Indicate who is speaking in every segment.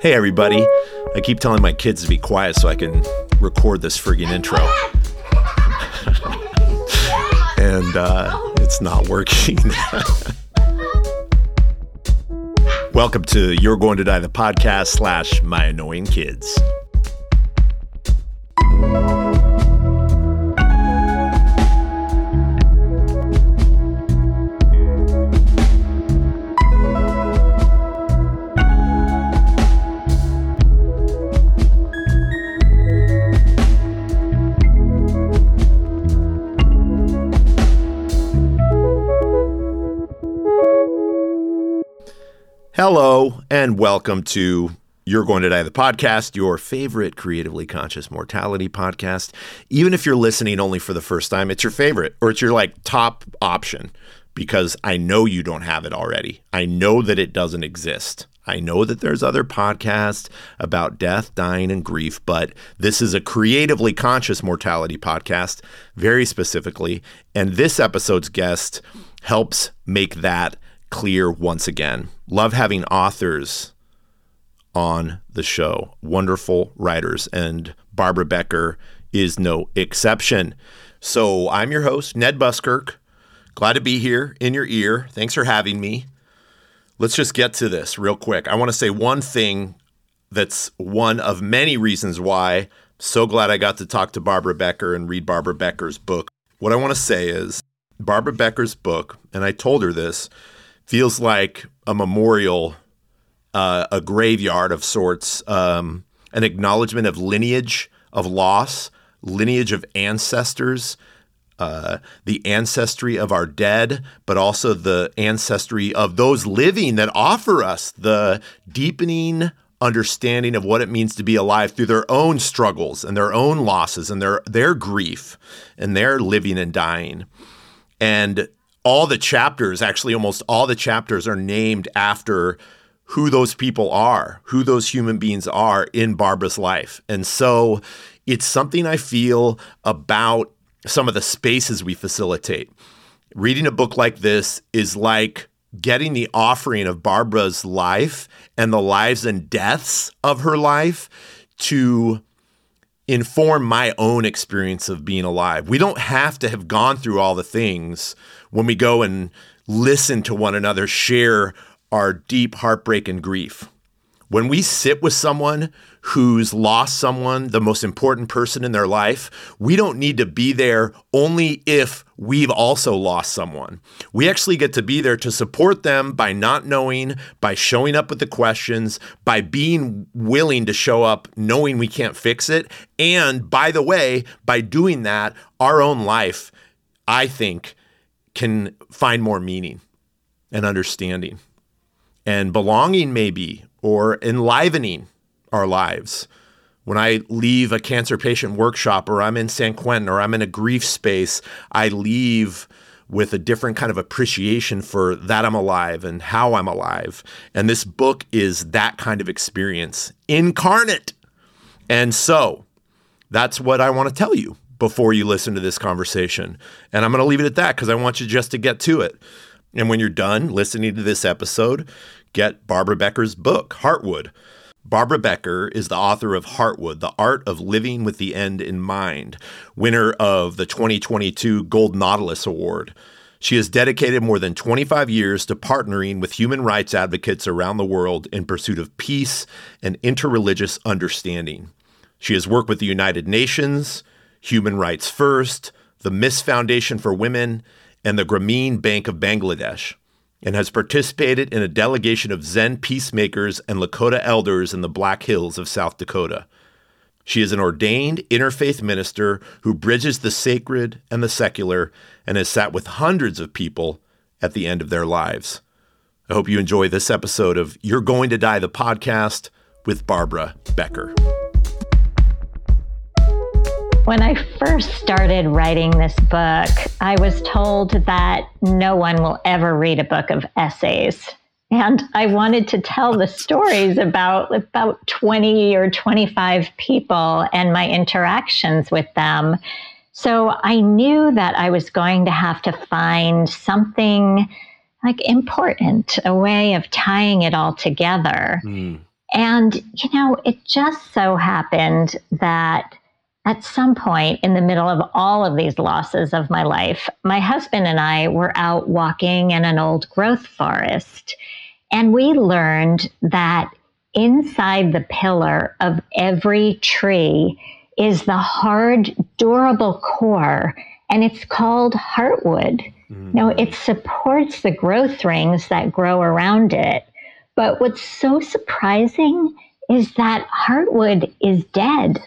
Speaker 1: Hey, everybody. I keep telling my kids to be quiet so I can record this frigging intro. and uh, it's not working. Welcome to You're Going to Die, the podcast slash My Annoying Kids. And welcome to You're Going to Die, the podcast, your favorite creatively conscious mortality podcast. Even if you're listening only for the first time, it's your favorite or it's your like top option because I know you don't have it already. I know that it doesn't exist. I know that there's other podcasts about death, dying, and grief, but this is a creatively conscious mortality podcast, very specifically. And this episode's guest helps make that clear once again. Love having authors on the show, wonderful writers, and Barbara Becker is no exception. So I'm your host, Ned Buskirk. Glad to be here in your ear. Thanks for having me. Let's just get to this real quick. I want to say one thing that's one of many reasons why I'm so glad I got to talk to Barbara Becker and read Barbara Becker's book. What I want to say is Barbara Becker's book, and I told her this, feels like a memorial, uh, a graveyard of sorts, um, an acknowledgement of lineage, of loss, lineage of ancestors, uh, the ancestry of our dead, but also the ancestry of those living that offer us the deepening understanding of what it means to be alive through their own struggles and their own losses and their their grief and their living and dying. And all the chapters, actually, almost all the chapters are named after who those people are, who those human beings are in Barbara's life. And so it's something I feel about some of the spaces we facilitate. Reading a book like this is like getting the offering of Barbara's life and the lives and deaths of her life to inform my own experience of being alive. We don't have to have gone through all the things when we go and listen to one another share our deep heartbreak and grief. When we sit with someone who's lost someone, the most important person in their life, we don't need to be there only if we've also lost someone. We actually get to be there to support them by not knowing, by showing up with the questions, by being willing to show up knowing we can't fix it. And by the way, by doing that, our own life, I think, can find more meaning and understanding and belonging, maybe, or enlivening our lives. When I leave a cancer patient workshop, or I'm in San Quentin, or I'm in a grief space, I leave with a different kind of appreciation for that I'm alive and how I'm alive. And this book is that kind of experience incarnate. And so that's what I want to tell you before you listen to this conversation. And I'm going to leave it at that because I want you just to get to it. And when you're done listening to this episode, get Barbara Becker's book, Heartwood. Barbara Becker is the author of Heartwood, The Art of Living with the End in Mind, winner of the 2022 Gold Nautilus Award. She has dedicated more than 25 years to partnering with human rights advocates around the world in pursuit of peace and interreligious understanding. She has worked with the United Nations, Human Rights First, the Ms. Foundation for Women, and the Grameen Bank of Bangladesh, and has participated in a delegation of Zen peacemakers and Lakota elders in the Black Hills of South Dakota. She is an ordained interfaith minister who bridges the sacred and the secular and has sat with hundreds of people at the end of their lives. I hope you enjoy this episode of You're Going to Die, the podcast with Barbara Becker.
Speaker 2: When I first started writing this book, I was told that no one will ever read a book of essays. And I wanted to tell the stories about about 20 or 25 people and my interactions with them. So I knew that I was going to have to find something like important, a way of tying it all together. Mm. And, you know, it just so happened that at some point in the middle of all of these losses of my life, my husband and I were out walking in an old growth forest. And we learned that inside the pillar of every tree is the hard, durable core, and it's called heartwood. Mm. Now, it supports the growth rings that grow around it. But what's so surprising is that heartwood is dead.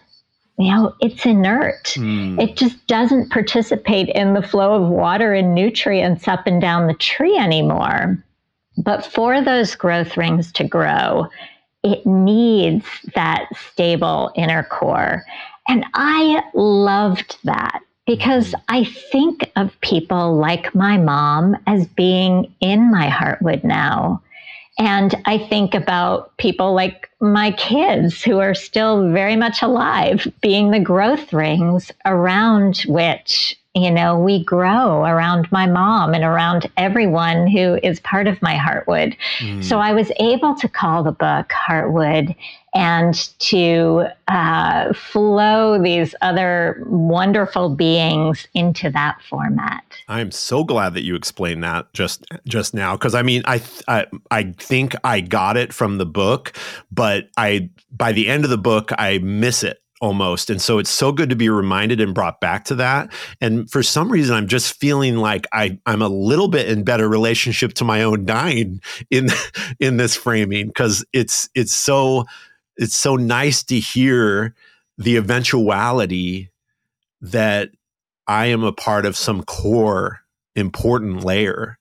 Speaker 2: You know, it's inert. Mm. It just doesn't participate in the flow of water and nutrients up and down the tree anymore. But for those growth rings to grow, it needs that stable inner core. And I loved that because mm-hmm. I think of people like my mom as being in my heartwood now. And I think about people like my kids who are still very much alive, being the growth rings around which you know, we grow around my mom and around everyone who is part of my Heartwood. Mm. So I was able to call the book Heartwood and to uh, flow these other wonderful beings into that format.
Speaker 1: I'm so glad that you explained that just just now because I mean I, I I think I got it from the book, but I by the end of the book I miss it almost. And so it's so good to be reminded and brought back to that. And for some reason, I'm just feeling like I, I'm a little bit in better relationship to my own dying in in this framing because it's it's so it's so nice to hear the eventuality that I am a part of some core important layer.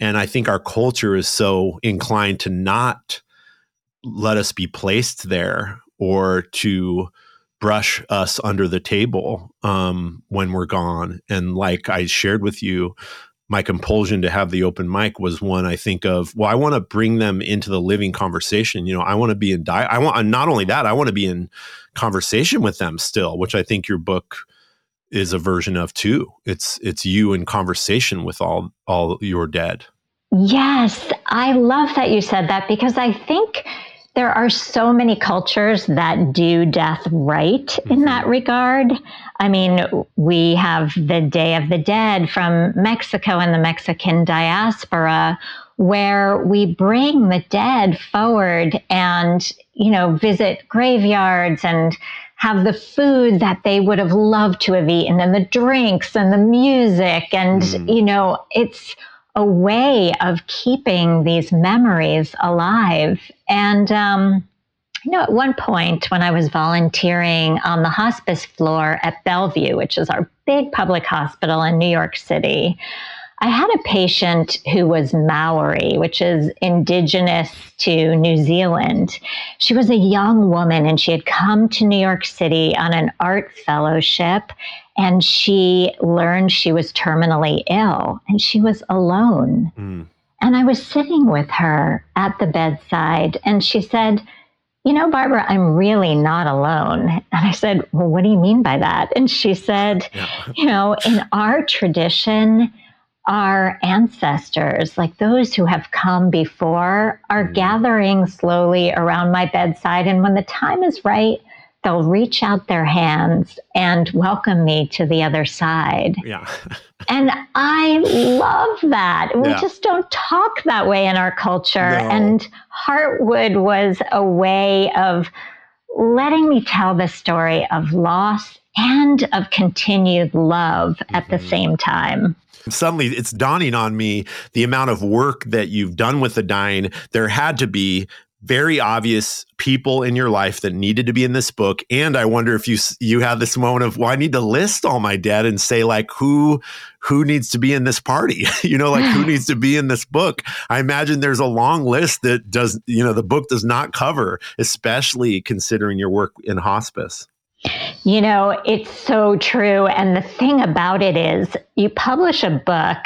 Speaker 1: And I think our culture is so inclined to not let us be placed there or to brush us under the table um, when we're gone. And like I shared with you, my compulsion to have the open mic was one I think of. Well, I want to bring them into the living conversation. You know, I want to be in di- I want not only that, I want to be in conversation with them still, which I think your book is a version of too. It's it's you in conversation with all all your dead.
Speaker 2: Yes, I love that you said that because I think there are so many cultures that do death right in mm-hmm. that regard. I mean, we have the Day of the Dead from Mexico and the Mexican diaspora, where we bring the dead forward and, you know, visit graveyards and have the food that they would have loved to have eaten and the drinks and the music. And, mm. you know, it's, a way of keeping these memories alive. And, um, you know, at one point when I was volunteering on the hospice floor at Bellevue, which is our big public hospital in New York City, I had a patient who was Maori, which is indigenous to New Zealand. She was a young woman and she had come to New York City on an art fellowship and she learned she was terminally ill and she was alone. Mm. And I was sitting with her at the bedside and she said, You know, Barbara, I'm really not alone. And I said, Well, what do you mean by that? And she said, yeah. You know, in our tradition, our ancestors, like those who have come before, are mm. gathering slowly around my bedside. And when the time is right, they'll reach out their hands and welcome me to the other side.
Speaker 1: Yeah.
Speaker 2: and I love that. We yeah. just don't talk that way in our culture. No. And Heartwood was a way of letting me tell the story of loss and of continued love mm-hmm. at the mm-hmm. same time
Speaker 1: suddenly it's dawning on me the amount of work that you've done with the dying there had to be very obvious people in your life that needed to be in this book. And i wonder if you you have this moment of well i need to list all my dead and say like who who needs to be in this party? You know like who needs to be in this book? I imagine there's a long list that does you know the book does not cover especially considering your work in hospice.
Speaker 2: You know it's so true. And the thing about it is you publish a book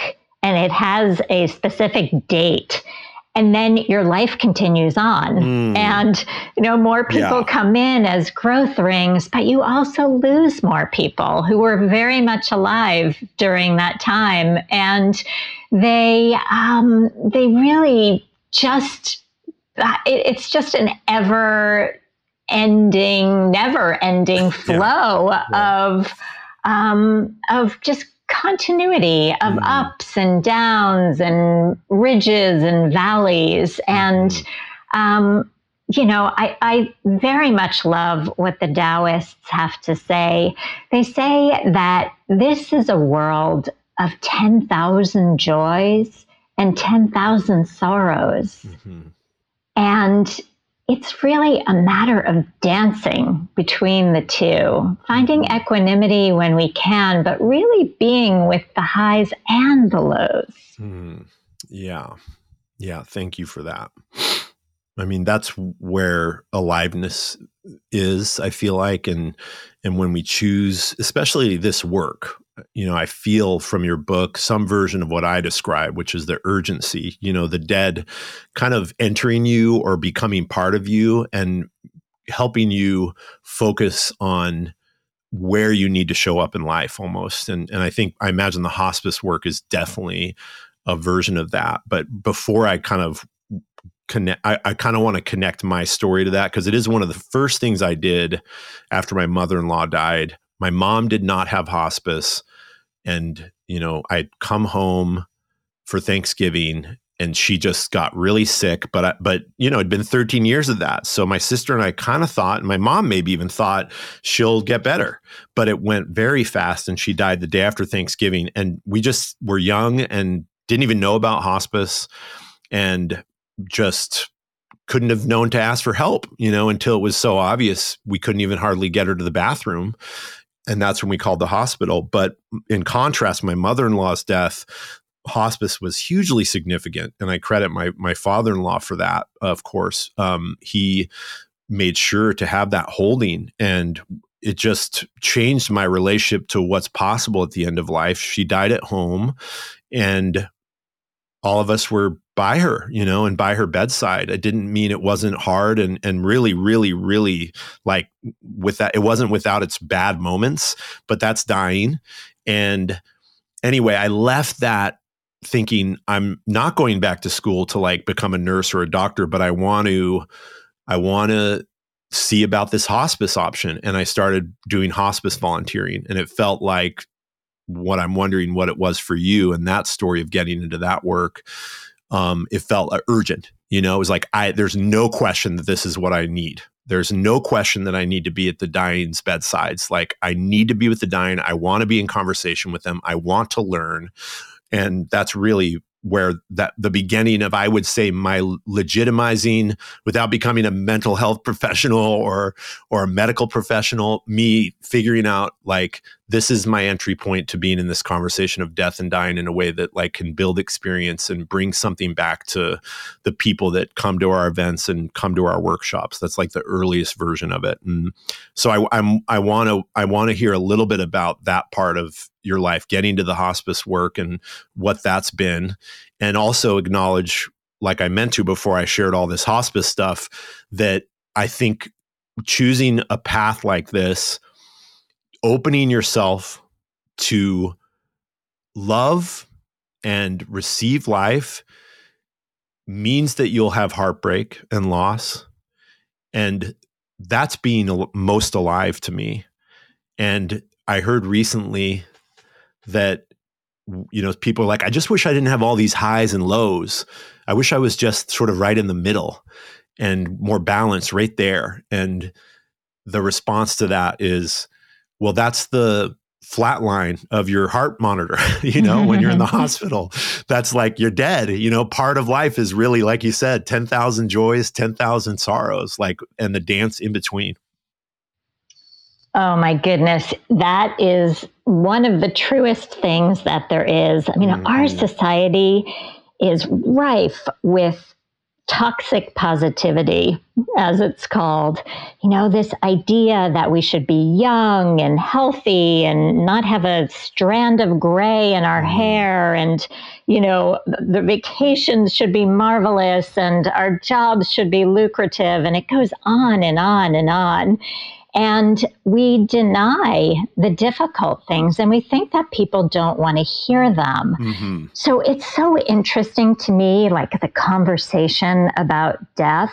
Speaker 2: and it has a specific date and then your life continues on mm. and you know more people yeah. come in as growth rings but you also lose more people who were very much alive during that time and they um, they really just it's just an ever ending, never ending flow yeah. of um, of just continuity of mm. ups and downs and ridges and valleys and mm. um, you know I, I very much love what the taoists have to say they say that this is a world of 10,000 joys and 10,000 sorrows mm-hmm. and it's really a matter of dancing between the two, finding mm-hmm. equanimity when we can, but really being with the highs and the lows. Mm,
Speaker 1: yeah. Yeah. Thank you for that. I mean, that's where aliveness is, I feel like. And, and when we choose, especially this work, you know, I feel from your book some version of what I describe, which is the urgency, you know, the dead kind of entering you or becoming part of you and helping you focus on where you need to show up in life almost. And and I think I imagine the hospice work is definitely a version of that. But before I kind of connect I, I kind of want to connect my story to that because it is one of the first things I did after my mother-in-law died. My mom did not have hospice and you know i'd come home for thanksgiving and she just got really sick but I, but you know it'd been 13 years of that. So my sister and i kind of thought and my mom maybe even thought she'll get better but it went very fast and she died the day after thanksgiving and we just were young and didn't even know about hospice and just couldn't have known to ask for help you know until it was so obvious we couldn't even hardly get her to the bathroom and that's when we called the hospital. But in contrast, my mother in law's death, hospice was hugely significant, and I credit my my father in law for that. Of course, um, he made sure to have that holding, and it just changed my relationship to what's possible at the end of life. She died at home, and all of us were by her, you know, and by her bedside. It didn't mean it wasn't hard and and really, really, really like with that, it wasn't without its bad moments, but that's dying. And anyway, I left that thinking I'm not going back to school to like become a nurse or a doctor, but I want to I want to see about this hospice option and I started doing hospice volunteering and it felt like what I'm wondering what it was for you and that story of getting into that work um, it felt uh, urgent. You know, it was like I there's no question that this is what I need. There's no question that I need to be at the dying's bedsides. Like I need to be with the dying. I want to be in conversation with them. I want to learn. And that's really where that the beginning of i would say my legitimizing without becoming a mental health professional or or a medical professional me figuring out like this is my entry point to being in this conversation of death and dying in a way that like can build experience and bring something back to the people that come to our events and come to our workshops. That's like the earliest version of it. And so i i'm i want to i want to hear a little bit about that part of your life, getting to the hospice work and what that's been, and also acknowledge, like I meant to before I shared all this hospice stuff, that I think choosing a path like this, opening yourself to love and receive life means that you'll have heartbreak and loss. And that's being most alive to me. And I heard recently that you know people are like i just wish i didn't have all these highs and lows. I wish i was just sort of right in the middle and more balanced right there. And the response to that is well that's the flat line of your heart monitor you know when you're in the mm-hmm. hospital. That's like you're dead you know part of life is really like you said 10,000 joys 10,000 sorrows like and the dance in between
Speaker 2: Oh my goodness. That is one of the truest things that there is. I mean, mm-hmm. our society is rife with toxic positivity, as it's called. You know, this idea that we should be young and healthy and not have a strand of gray in our mm-hmm. hair, and, you know, the vacations should be marvelous and our jobs should be lucrative, and it goes on and on and on. And we deny the difficult things and we think that people don't want to hear them. Mm-hmm. So it's so interesting to me, like the conversation about death.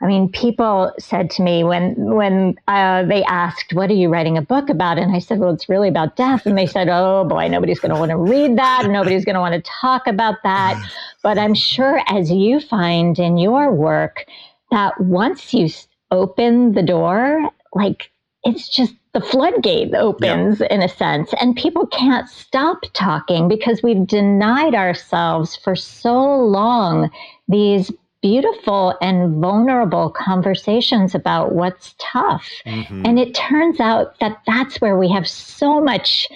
Speaker 2: I mean, people said to me when when uh, they asked, "What are you writing a book about?" and I said, "Well, it's really about death." And they said, "Oh boy, nobody's going to want to read that. Nobody's going to want to talk about that." But I'm sure, as you find in your work, that once you open the door, like it's just the floodgate opens yeah. in a sense, and people can't stop talking because we've denied ourselves for so long these beautiful and vulnerable conversations about what's tough. Mm-hmm. And it turns out that that's where we have so much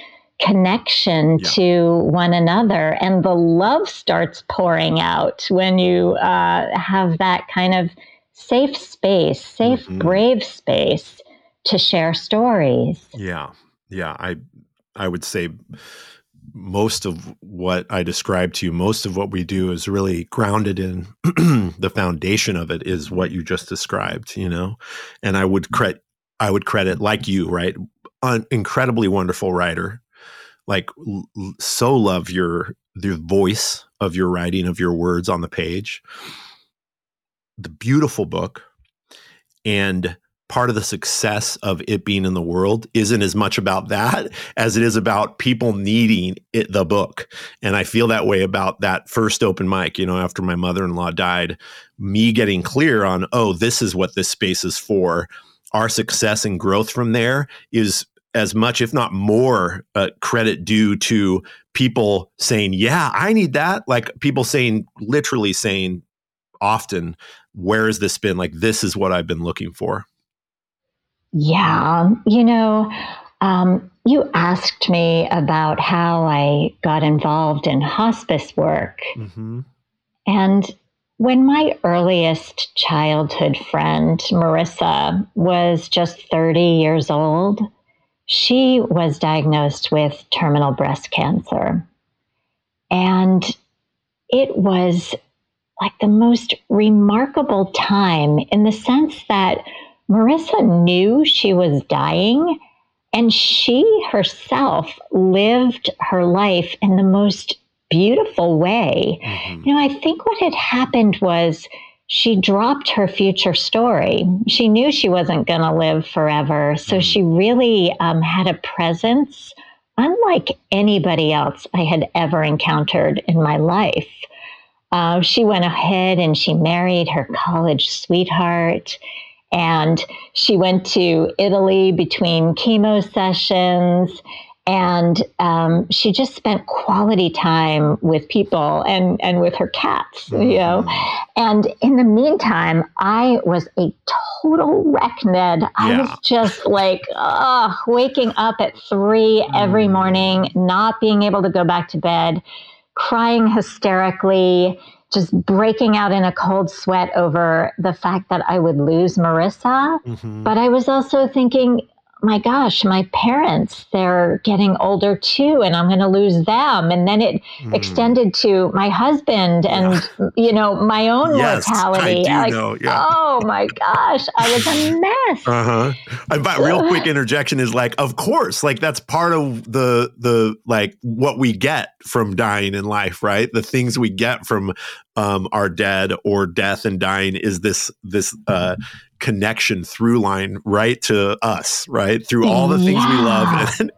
Speaker 2: connection yeah. to one another and the love starts pouring out when you uh, have that kind of safe space safe mm-hmm. brave space to share stories
Speaker 1: yeah yeah i i would say most of what I described to you, most of what we do is really grounded in the foundation of it is what you just described, you know? And I would credit, I would credit like you, right? An incredibly wonderful writer. Like l- so love your the voice of your writing of your words on the page. The beautiful book and part of the success of it being in the world isn't as much about that as it is about people needing it, the book. And I feel that way about that first open mic, you know, after my mother in law died, me getting clear on, oh, this is what this space is for. Our success and growth from there is as much, if not more, uh, credit due to people saying, yeah, I need that. Like people saying, literally saying often, where has this been? Like, this is what I've been looking for.
Speaker 2: Yeah, you know, um, you asked me about how I got involved in hospice work. Mm-hmm. And when my earliest childhood friend, Marissa, was just 30 years old, she was diagnosed with terminal breast cancer. And it was like the most remarkable time in the sense that Marissa knew she was dying and she herself lived her life in the most beautiful way. Mm-hmm. You know, I think what had happened was she dropped her future story. She knew she wasn't going to live forever. So mm-hmm. she really um, had a presence unlike anybody else I had ever encountered in my life. Uh, she went ahead and she married her college sweetheart and she went to Italy between chemo sessions. And um, she just spent quality time with people and, and with her cats, mm-hmm. you know. And in the meantime, I was a total wreck, Ned. I yeah. was just like, uh, waking up at three every mm. morning, not being able to go back to bed, crying hysterically just breaking out in a cold sweat over the fact that I would lose Marissa. Mm-hmm. But I was also thinking, my gosh, my parents, they're getting older too, and I'm going to lose them. And then it mm. extended to my husband and, yeah. you know, my own yes, mortality.
Speaker 1: I do like, know. Yeah.
Speaker 2: Oh my gosh, I was a mess.
Speaker 1: Uh huh. But real quick interjection is like, of course, like that's part of the, the, like what we get from dying in life, right? The things we get from um, our dead or death and dying is this, this, uh, connection through line right to us, right? Through all the things yeah. we love. And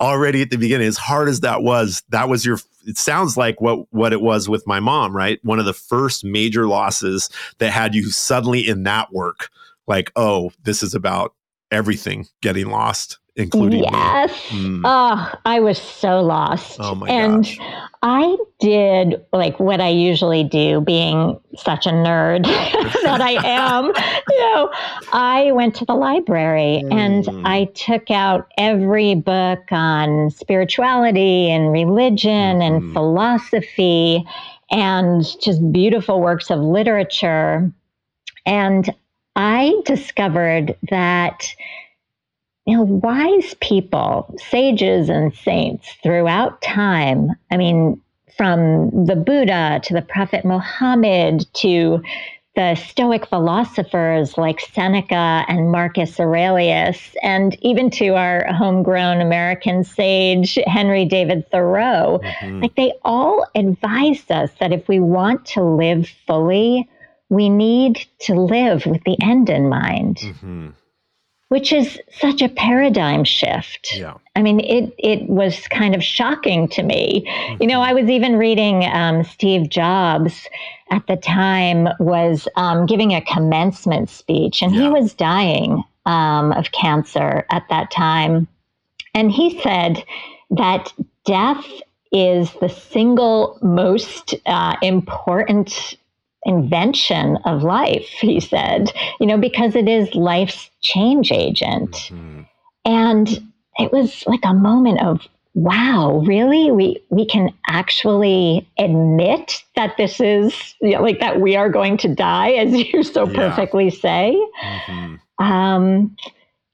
Speaker 1: already at the beginning, as hard as that was, that was your it sounds like what what it was with my mom, right? One of the first major losses that had you suddenly in that work, like, oh, this is about everything getting lost including
Speaker 2: yes. Mm. Oh, I was so lost. Oh my and gosh. I did like what I usually do, being such a nerd that I am. you know, I went to the library mm. and I took out every book on spirituality and religion mm. and mm-hmm. philosophy and just beautiful works of literature. And I discovered that you know, wise people, sages and saints throughout time. I mean, from the Buddha to the Prophet Muhammad to the Stoic philosophers like Seneca and Marcus Aurelius, and even to our homegrown American sage, Henry David Thoreau. Mm-hmm. Like they all advised us that if we want to live fully, we need to live with the end in mind. Mm-hmm which is such a paradigm shift.
Speaker 1: Yeah.
Speaker 2: I mean, it it was kind of shocking to me. Mm-hmm. You know, I was even reading um, Steve Jobs at the time was um, giving a commencement speech, and yeah. he was dying um, of cancer at that time, and he said that death is the single most uh, important invention of life, he said, you know, because it is life's change agent. Mm-hmm. And it was like a moment of, wow, really? We we can actually admit that this is you know, like that we are going to die, as you so yeah. perfectly say. Mm-hmm. Um,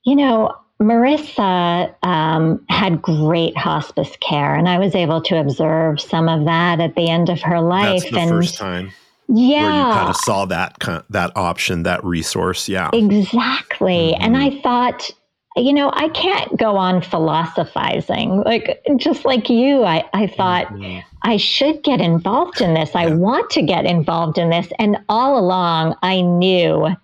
Speaker 2: you know, Marissa um, had great hospice care, and I was able to observe some of that at the end of her life.
Speaker 1: That's the
Speaker 2: and
Speaker 1: first time
Speaker 2: yeah
Speaker 1: where you kind of saw that that option that resource yeah.
Speaker 2: Exactly. Mm-hmm. and i thought you know i can't go on philosophizing. Like just like you i, I thought mm-hmm. i should get involved in this. I want to get involved in this. And all along i knew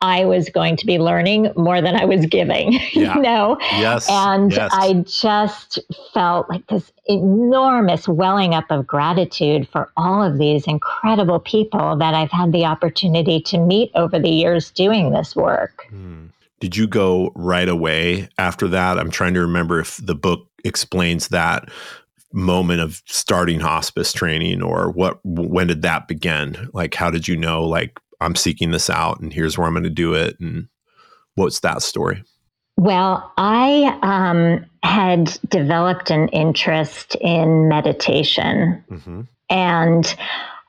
Speaker 2: I was going to be learning more than I was giving, yeah. you know?
Speaker 1: Yes.
Speaker 2: And
Speaker 1: yes.
Speaker 2: I just felt like this enormous welling up of gratitude for all of these incredible people that I've had the opportunity to meet over the years doing this work. Hmm.
Speaker 1: Did you go right away after that? I'm trying to remember if the book explains that moment of starting hospice training or what when did that begin like how did you know like I'm seeking this out and here's where I'm going to do it. And what's that story?
Speaker 2: Well, I um, had developed an interest in meditation. Mm-hmm. And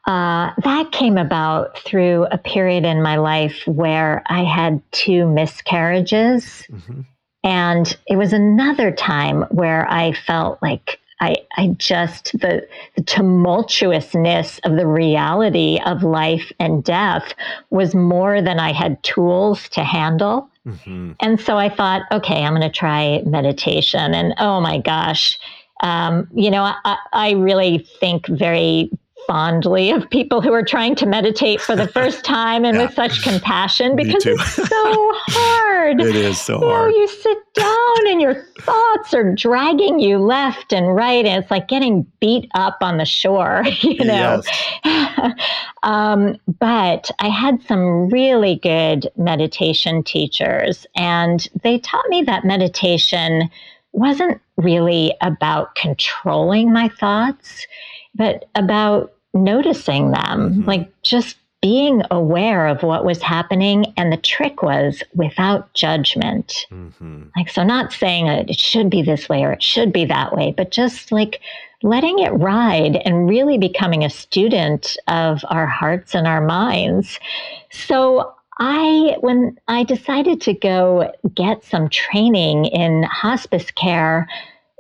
Speaker 2: uh, that came about through a period in my life where I had two miscarriages. Mm-hmm. And it was another time where I felt like I, I just the, the tumultuousness of the reality of life and death was more than I had tools to handle. Mm-hmm. And so I thought, okay, I'm going to try meditation. And oh my gosh, um, you know, I, I really think very fondly of people who are trying to meditate for the first time and yeah. with such compassion because it's so hard.
Speaker 1: It is so hard.
Speaker 2: You, know, you sit down and your thoughts are dragging you left and right, and it's like getting beat up on the shore, you know. Yes. um, but I had some really good meditation teachers, and they taught me that meditation wasn't really about controlling my thoughts but about noticing them, mm-hmm. like just being aware of what was happening. And the trick was without judgment. Mm-hmm. Like, so not saying it should be this way or it should be that way, but just like letting it ride and really becoming a student of our hearts and our minds. So I, when I decided to go get some training in hospice care,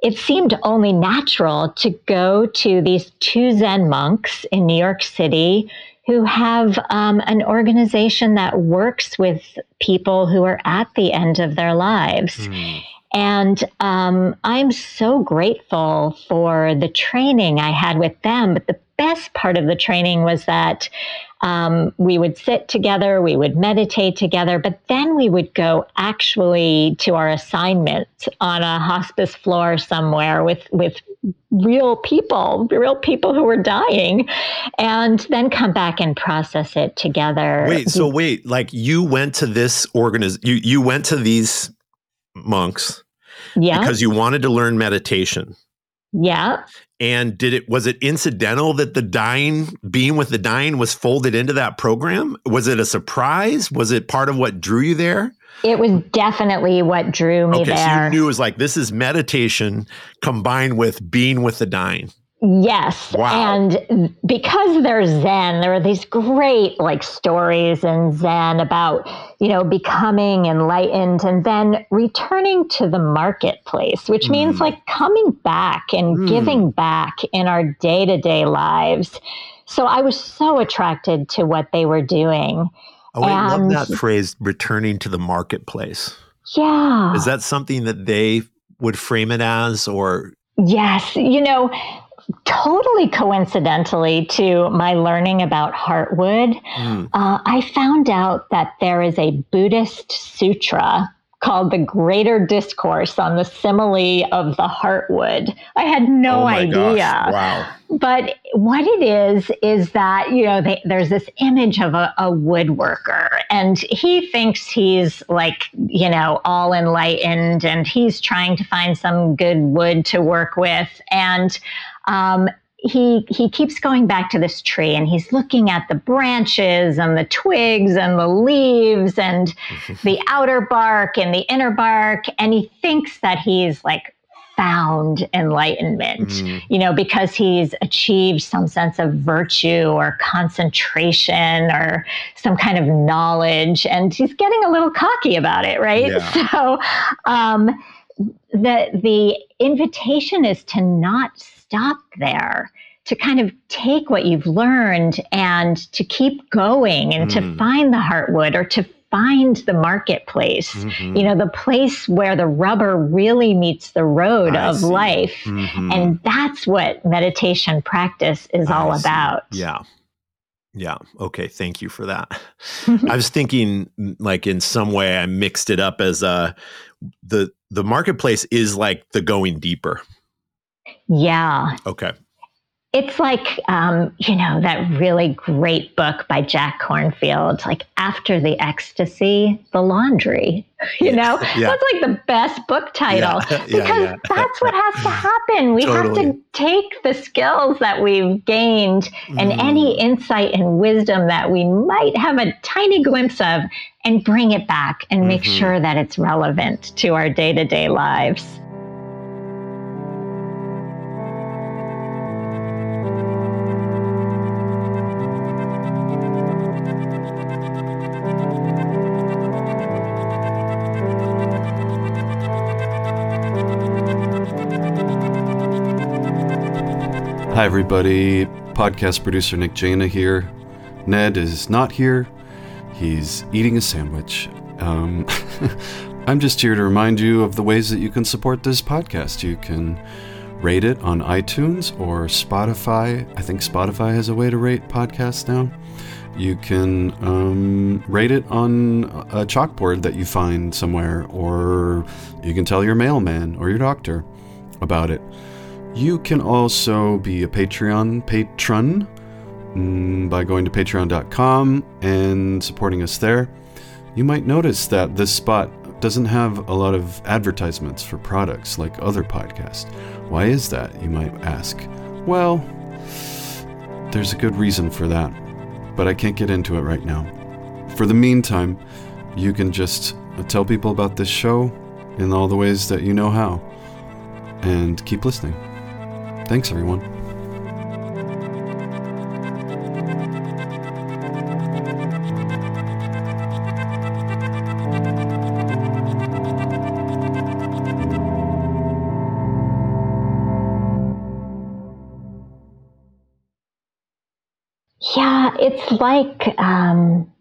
Speaker 2: it seemed only natural to go to these two Zen monks in New York City who have um, an organization that works with people who are at the end of their lives. Mm. And um, I'm so grateful for the training I had with them. But the best part of the training was that um, we would sit together, we would meditate together, but then we would go actually to our assignment on a hospice floor somewhere with with real people, real people who were dying, and then come back and process it together.
Speaker 1: Wait, so wait, like you went to this organiz you you went to these monks,
Speaker 2: yeah,
Speaker 1: because you wanted to learn meditation.
Speaker 2: Yeah.
Speaker 1: And did it was it incidental that the dying being with the dying was folded into that program? Was it a surprise? Was it part of what drew you there?
Speaker 2: It was definitely what drew me
Speaker 1: okay,
Speaker 2: there.
Speaker 1: So you knew it was like this is meditation combined with being with the dying.
Speaker 2: Yes.
Speaker 1: Wow.
Speaker 2: And because they're Zen, there are these great like stories in Zen about, you know, becoming enlightened and then returning to the marketplace, which mm. means like coming back and mm. giving back in our day to day lives. so I was so attracted to what they were doing.
Speaker 1: Oh, I love that phrase, returning to the marketplace.
Speaker 2: Yeah.
Speaker 1: Is that something that they would frame it as, or?
Speaker 2: Yes. You know, totally coincidentally to my learning about heartwood, mm. uh, I found out that there is a Buddhist sutra called the Greater Discourse on the Simile of the Heartwood. I had no
Speaker 1: oh
Speaker 2: idea.
Speaker 1: Gosh. Wow.
Speaker 2: But what it is, is that, you know, they, there's this image of a, a woodworker, and he thinks he's like, you know, all enlightened and he's trying to find some good wood to work with. And um, he he keeps going back to this tree and he's looking at the branches and the twigs and the leaves and the outer bark and the inner bark and he thinks that he's like found enlightenment mm. you know because he's achieved some sense of virtue or concentration or some kind of knowledge and he's getting a little cocky about it right
Speaker 1: yeah.
Speaker 2: so um the the invitation is to not stop there to kind of take what you've learned and to keep going and mm. to find the heartwood or to find the marketplace mm-hmm. you know the place where the rubber really meets the road I of see. life mm-hmm. and that's what meditation practice is I all see. about
Speaker 1: yeah yeah. Okay. Thank you for that. I was thinking, like, in some way, I mixed it up as uh, the the marketplace is like the going deeper.
Speaker 2: Yeah.
Speaker 1: Okay.
Speaker 2: It's like, um, you know, that really great book by Jack Kornfield, like After the Ecstasy, The Laundry. You know, yeah. that's like the best book title yeah. because that's what has to happen. We totally. have to take the skills that we've gained and mm. any insight and wisdom that we might have a tiny glimpse of and bring it back and make mm-hmm. sure that it's relevant to our day to day lives.
Speaker 3: Everybody. Podcast producer Nick Jana here. Ned is not here. He's eating a sandwich. Um, I'm just here to remind you of the ways that you can support this podcast. You can rate it on iTunes or Spotify. I think Spotify has a way to rate podcasts now. You can um, rate it on a chalkboard that you find somewhere, or you can tell your mailman or your doctor about it. You can also be a Patreon patron mm, by going to patreon.com and supporting us there. You might notice that this spot doesn't have a lot of advertisements for products like other podcasts. Why is that, you might ask? Well, there's a good reason for that, but I can't get into it right now. For the meantime, you can just tell people about this show in all the ways that you know how, and keep listening. Thanks, everyone.
Speaker 2: Yeah, it's like um,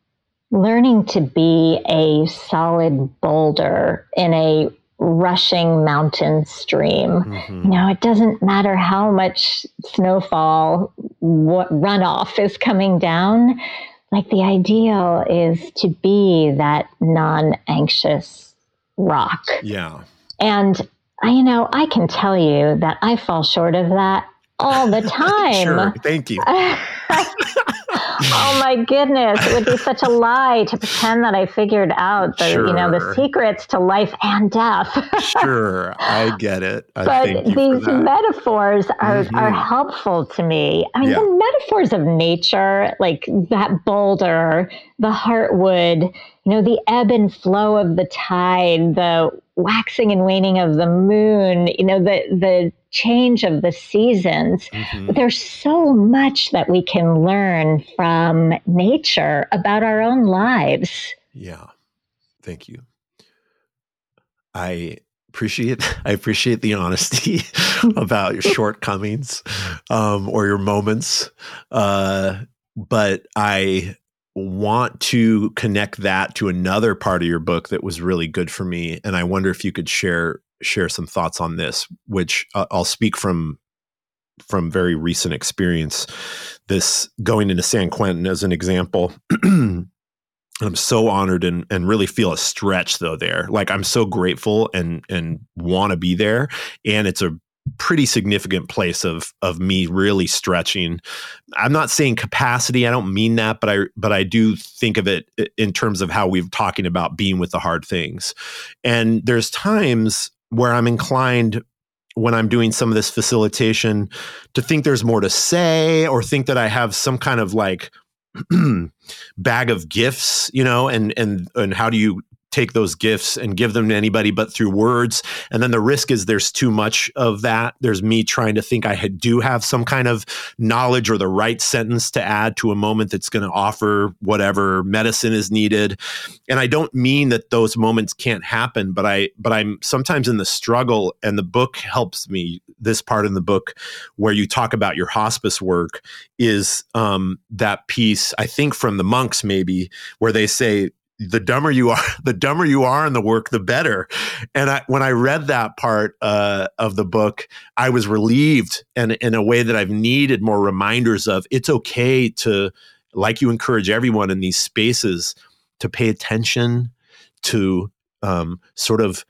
Speaker 2: learning to be a solid boulder in a rushing mountain stream. Mm-hmm. You know, it doesn't matter how much snowfall, what runoff is coming down. Like the ideal is to be that non anxious rock.
Speaker 1: Yeah.
Speaker 2: And I, you know, I can tell you that I fall short of that all the time.
Speaker 1: sure. Thank you.
Speaker 2: oh my goodness. It would be such a lie to pretend that I figured out the sure. you know the secrets to life and death.
Speaker 1: sure. I get it. I
Speaker 2: but these metaphors are, mm-hmm. are helpful to me. I mean yeah. the metaphors of nature, like that boulder, the heartwood, you know, the ebb and flow of the tide, the waxing and waning of the moon, you know, the the change of the seasons. Mm-hmm. There's so much that we can learn from nature about our own lives.
Speaker 1: Yeah. Thank you. I appreciate I appreciate the honesty about your shortcomings um, or your moments. Uh, but I want to connect that to another part of your book that was really good for me, and I wonder if you could share share some thoughts on this, which uh, I'll speak from from very recent experience. This going into San Quentin as an example. I'm so honored and and really feel a stretch though there. Like I'm so grateful and and want to be there and it's a pretty significant place of of me really stretching. I'm not saying capacity, I don't mean that, but I but I do think of it in terms of how we've talking about being with the hard things. And there's times where I'm inclined when I'm doing some of this facilitation to think there's more to say or think that I have some kind of like bag of gifts, you know, and and and how do you take those gifts and give them to anybody but through words. And then the risk is there's too much of that. There's me trying to think I do have some kind of knowledge or the right sentence to add to a moment that's going to offer whatever medicine is needed. And I don't mean that those moments can't happen, but I but I'm sometimes in the struggle and the book helps me this part in the book where you talk about your hospice work is um, that piece I think from the monks maybe where they say the dumber you are, the dumber you are in the work, the better. And I, when I read that part uh, of the book, I was relieved, and in a way that I've needed more reminders of. It's okay to, like you encourage everyone in these spaces, to pay attention, to um, sort of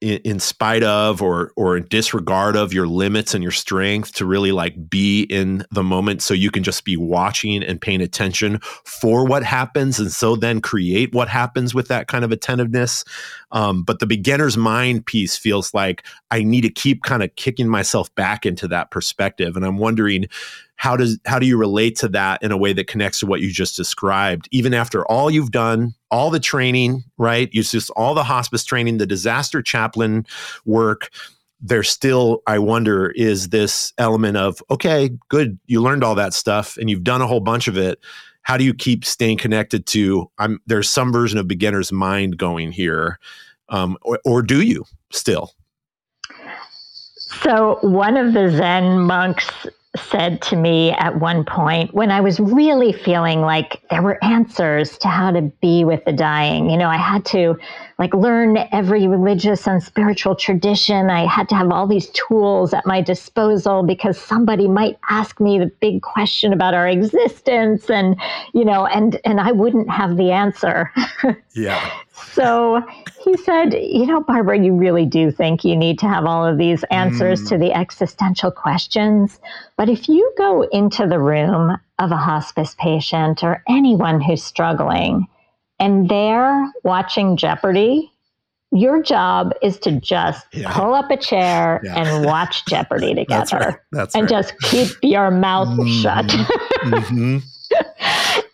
Speaker 1: in, in, spite of or or in disregard of your limits and your strength to really like be in the moment so you can just be watching and paying attention for what happens and so then create what happens with that kind of attentiveness um, but the beginner's mind piece feels like i need to keep kind of kicking myself back into that perspective. And i'm wondering how does how do you relate to that in a way that connects to what you just described? Even after all you've done all the training right? You just all the hospice training the disaster chaplain work there's still i wonder is this element of okay good you learned all that stuff and you've done a whole bunch of it how do you keep staying connected to i'm there's some version of beginner's mind going here um, or, or do you still
Speaker 2: so one of the zen monks said to me at one point when I was really feeling like there were answers to how to be with the dying. You know, I had to like learn every religious and spiritual tradition. I had to have all these tools at my disposal because somebody might ask me the big question about our existence and, you know, and and I wouldn't have the answer.
Speaker 1: yeah.
Speaker 2: so he said, you know, Barbara, you really do think you need to have all of these answers mm. to the existential questions. But if you go into the room of a hospice patient or anyone who's struggling, and they're watching Jeopardy, your job is to just yeah. pull up a chair yeah. and watch Jeopardy together. That's right. That's and right. just keep your mouth mm-hmm. shut. mm-hmm.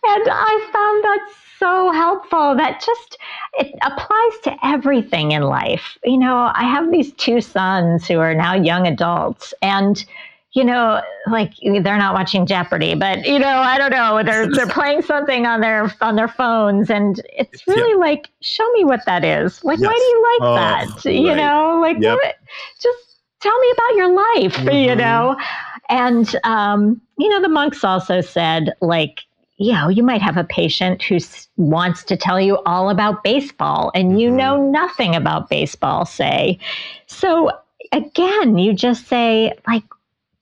Speaker 2: And I found that so helpful. That just it applies to everything in life. You know, I have these two sons who are now young adults and you know, like they're not watching Jeopardy, but you know, I don't know, they're they're playing something on their on their phones, and it's really yeah. like, show me what that is. Like, yes. why do you like oh, that? Right. You know, like, yep. what, just tell me about your life. Mm-hmm. You know, and um, you know, the monks also said like. You know, you might have a patient who wants to tell you all about baseball and you mm-hmm. know nothing about baseball, say. So again, you just say, like,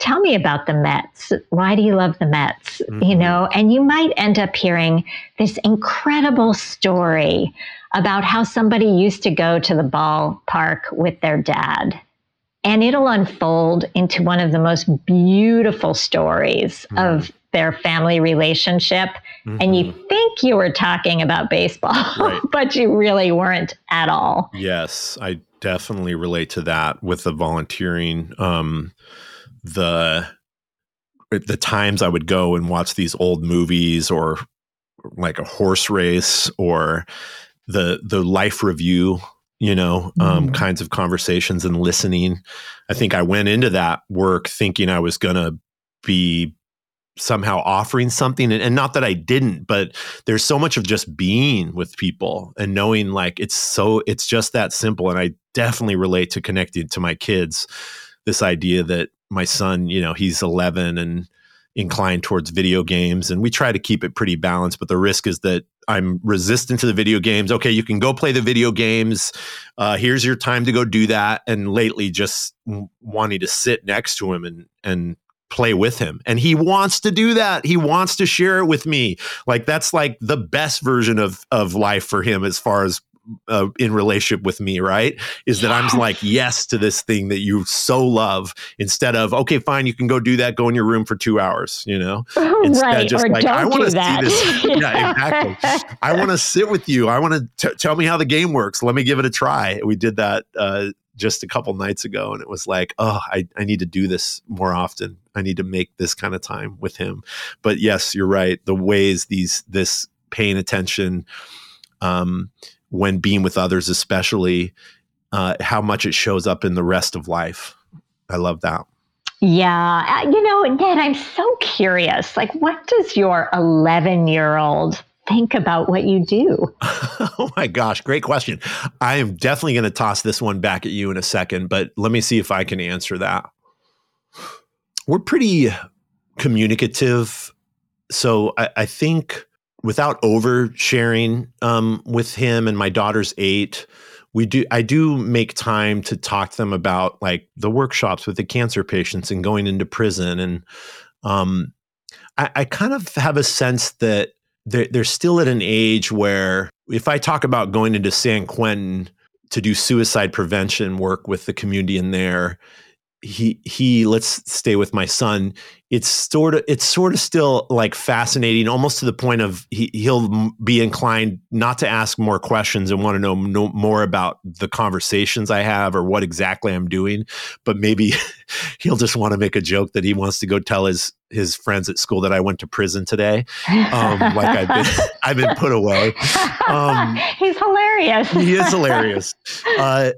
Speaker 2: tell me about the Mets. Why do you love the Mets? Mm-hmm. You know, and you might end up hearing this incredible story about how somebody used to go to the ballpark with their dad. And it'll unfold into one of the most beautiful stories mm-hmm. of their family relationship. Mm-hmm. And you mm-hmm. think you were talking about baseball, right. but you really weren't at all.
Speaker 1: Yes, I definitely relate to that with the volunteering. Um, the the times I would go and watch these old movies or like a horse race or the the life review you know um, mm. kinds of conversations and listening i think i went into that work thinking i was going to be somehow offering something and, and, not that i didn't but there's so much of just being with people and knowing like it's so it's just that simple and i definitely relate to connecting to my kids this idea that my son you know he's 11 and inclined towards video games and we try to keep it pretty balanced but the risk is that i'm resistant to the video games. Okay you can go play the video games. Uh, here's your time to go do that and lately just wanting to sit next to him and and play with him. And he wants to do that. He wants to share it with me. Like that's like the best version of of life for him as far as uh, in relationship with me, right? Is that I'm like yes to this thing that you so love instead of okay, fine, you can go do that, go in your room for two hours, you know.
Speaker 2: Instead, right, just or like don't I want to see this.
Speaker 1: yeah, exactly. I want to sit with you. I want to tell me how the game works. Let me give it a try. We did that uh, just a couple nights ago, and it was like, oh, I I need to do this more often. I need to make this kind of time with him. But yes, you're right. The ways these this paying attention um, when being with others, especially uh, how much it shows up in the rest of life. I love that.
Speaker 2: Yeah. Uh, you know, Ned, I'm so curious. Like, what does your 11 year old think about what you do?
Speaker 1: oh my gosh, great question. I am definitely going to toss this one back at you in a second, but let me see if I can answer that. We're pretty communicative. So I, I think without oversharing um, with him and my daughter's eight we do i do make time to talk to them about like the workshops with the cancer patients and going into prison. And um, I, I, kind of have a sense that they're, they're still at an age where if i talk about going into san quentin to do suicide prevention work with the community in there he he let's stay with my son. It's sort of it's sort of still like fascinating almost to the point of he, he'll be inclined not to ask more questions and want to know no, more about the conversations i have or what exactly i'm doing but maybe he'll just want to make a joke that he wants to go tell his his friends at school that i went to prison today. Um, like i've been i've been put away.
Speaker 2: Um, he's hilarious.
Speaker 1: he is hilarious. Uh,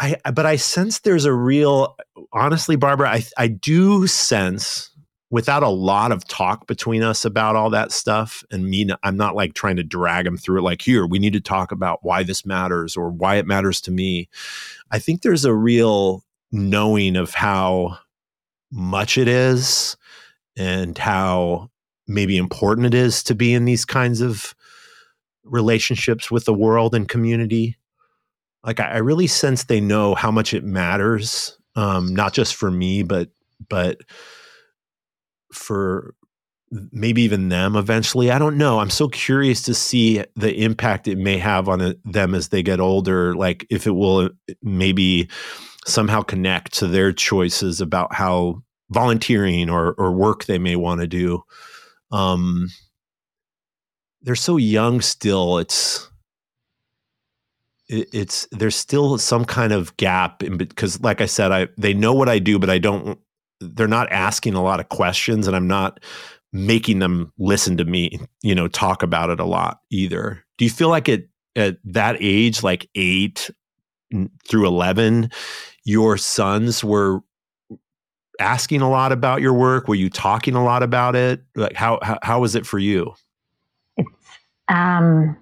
Speaker 1: I, but I sense there's a real, honestly, Barbara, I, I do sense without a lot of talk between us about all that stuff and me i'm not like trying to drag him through it like here we need to talk about why this matters or why it matters to me. I think there's a real knowing of how much it is and how maybe important it is to be in these kinds of relationships with the world and community like I, I really sense they know how much it matters, um, not just for me, but but for maybe even them eventually. I don't know. I'm so curious to see the impact it may have on them as they get older. Like if it will uh, maybe somehow connect to their choices about how volunteering or or work they may want to do. Um, they're so young still. It's it's there's still some kind of gap because like i said i they know what i do but i don't they're not asking a lot of questions and i'm not making them listen to me you know talk about it a lot either. Do you feel like it at that age like 8 through 11 your sons were asking a lot about your work? Were you talking a lot about it? Like how how, how was it for you?
Speaker 2: It's um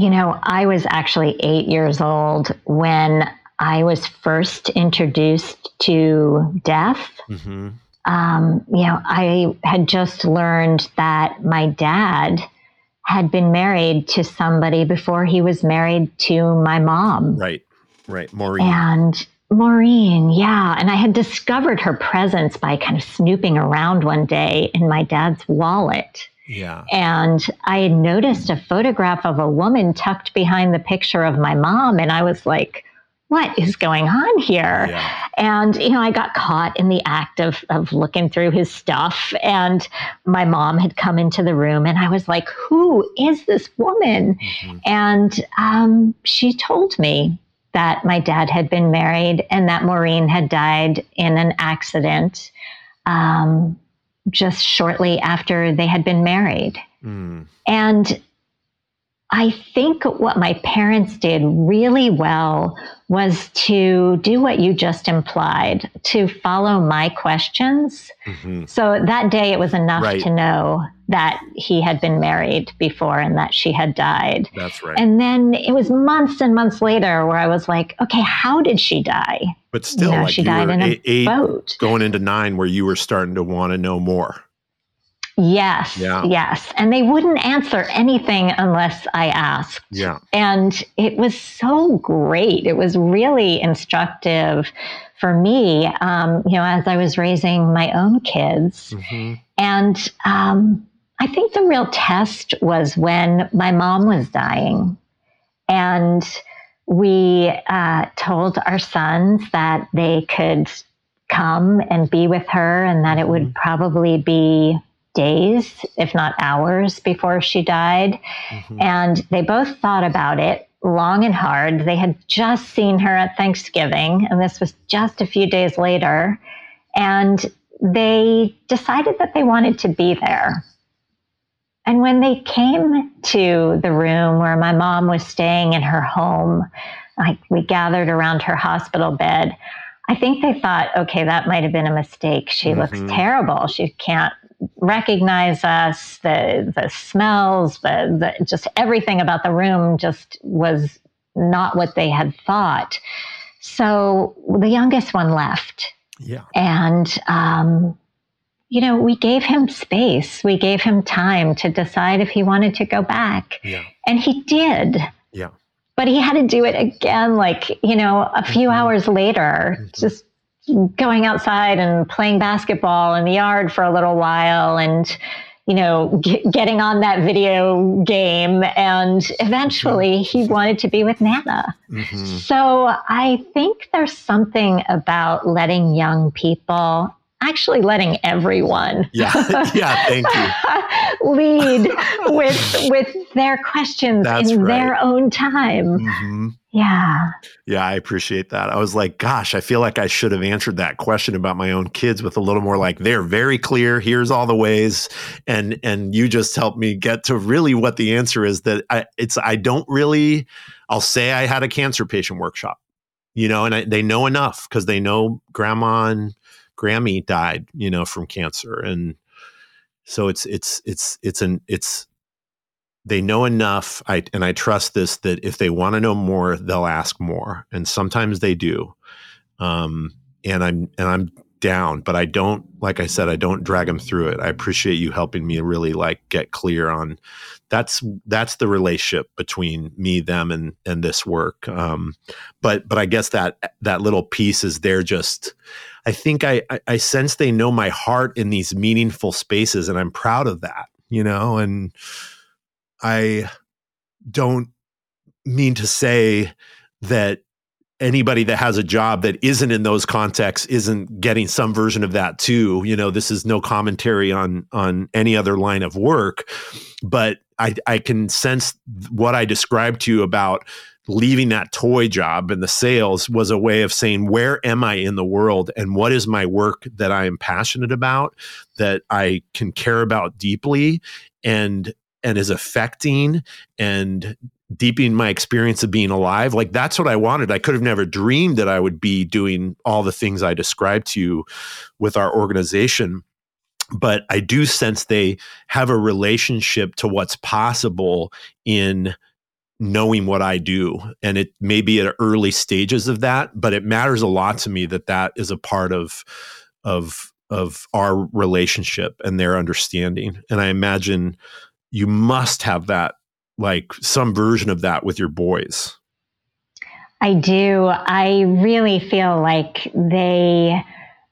Speaker 2: you know, I was actually eight years old when I was first introduced to death. Mm-hmm. Um, you know, I had just learned that my dad had been married to somebody before he was married to my mom.
Speaker 1: Right, right. Maureen.
Speaker 2: And Maureen, yeah. And I had discovered her presence by kind of snooping around one day in my dad's wallet.
Speaker 1: Yeah.
Speaker 2: And I had noticed a photograph of a woman tucked behind the picture of my mom. And I was like, what is going on here? Yeah. And, you know, I got caught in the act of, of looking through his stuff. And my mom had come into the room and I was like, who is this woman? Mm-hmm. And um, she told me that my dad had been married and that Maureen had died in an accident. Um, just shortly after they had been married. Mm. And I think what my parents did really well was to do what you just implied, to follow my questions. Mm-hmm. So that day it was enough right. to know that he had been married before and that she had died.
Speaker 1: That's right.
Speaker 2: And then it was months and months later where I was like, okay, how did she die?
Speaker 1: But still,
Speaker 2: you know,
Speaker 1: like
Speaker 2: she died in a
Speaker 1: eight,
Speaker 2: boat.
Speaker 1: Going into nine, where you were starting to want to know more.
Speaker 2: Yes, yeah. yes. And they wouldn't answer anything unless I asked.
Speaker 1: Yeah.
Speaker 2: And it was so great. It was really instructive for me, um, you know, as I was raising my own kids. Mm-hmm. And um, I think the real test was when my mom was dying. And we uh, told our sons that they could come and be with her and that it would mm-hmm. probably be days, if not hours, before she died. Mm-hmm. And they both thought about it long and hard. They had just seen her at Thanksgiving, and this was just a few days later. And they decided that they wanted to be there. And when they came to the room where my mom was staying in her home, like we gathered around her hospital bed, I think they thought, okay, that might have been a mistake. She mm-hmm. looks terrible. She can't recognize us. The the smells, the, the just everything about the room just was not what they had thought. So the youngest one left.
Speaker 1: Yeah.
Speaker 2: And um, you know, we gave him space. We gave him time to decide if he wanted to go back.
Speaker 1: Yeah.
Speaker 2: And he did.
Speaker 1: Yeah.
Speaker 2: But he had to do it again, like, you know, a few mm-hmm. hours later, mm-hmm. just going outside and playing basketball in the yard for a little while and you know g- getting on that video game and eventually he wanted to be with nana mm-hmm. so i think there's something about letting young people actually letting everyone
Speaker 1: yeah yeah thank you
Speaker 2: lead with with their questions That's in right. their own time mm-hmm. Yeah.
Speaker 1: Yeah i appreciate that. I was like gosh i feel like i should have answered that question about my own kids with a little more like they're very clear here's all the ways and and you just helped me get to really what the answer is that i it's i don't really i'll say i had a cancer patient workshop you know and I, they know enough because they know grandma and Grammy died, you know, from cancer, and so it's it's it's it's an it's they know enough. I and I trust this that if they want to know more, they'll ask more, and sometimes they do. Um, and I'm and I'm down, but I don't, like I said, I don't drag them through it. I appreciate you helping me really like get clear on that's that's the relationship between me, them, and and this work. Um, but but I guess that that little piece is there just I think I, I, I sense they know my heart in these meaningful spaces, and I'm proud of that, you know. And I don't mean to say that anybody that has a job that isn't in those contexts isn't getting some version of that too. You know this is no commentary on on any other line of work but i i can sense what i described to you about leaving that toy job and the sales was a way of saying where am i in the world and what is my work that i am passionate about that i can care about deeply? And and is affecting and deepening my experience of being alive like that's what i wanted i could have never dreamed that i would be doing all the things i described to you with our organization but i do sense they have a relationship to what's possible in knowing what I do. And it may be at early stages of that, but it matters a lot to me that that is a part of, of, of our relationship and their understanding. And I imagine you must have that, like some version of that with your boys.
Speaker 2: I do. I really feel like they,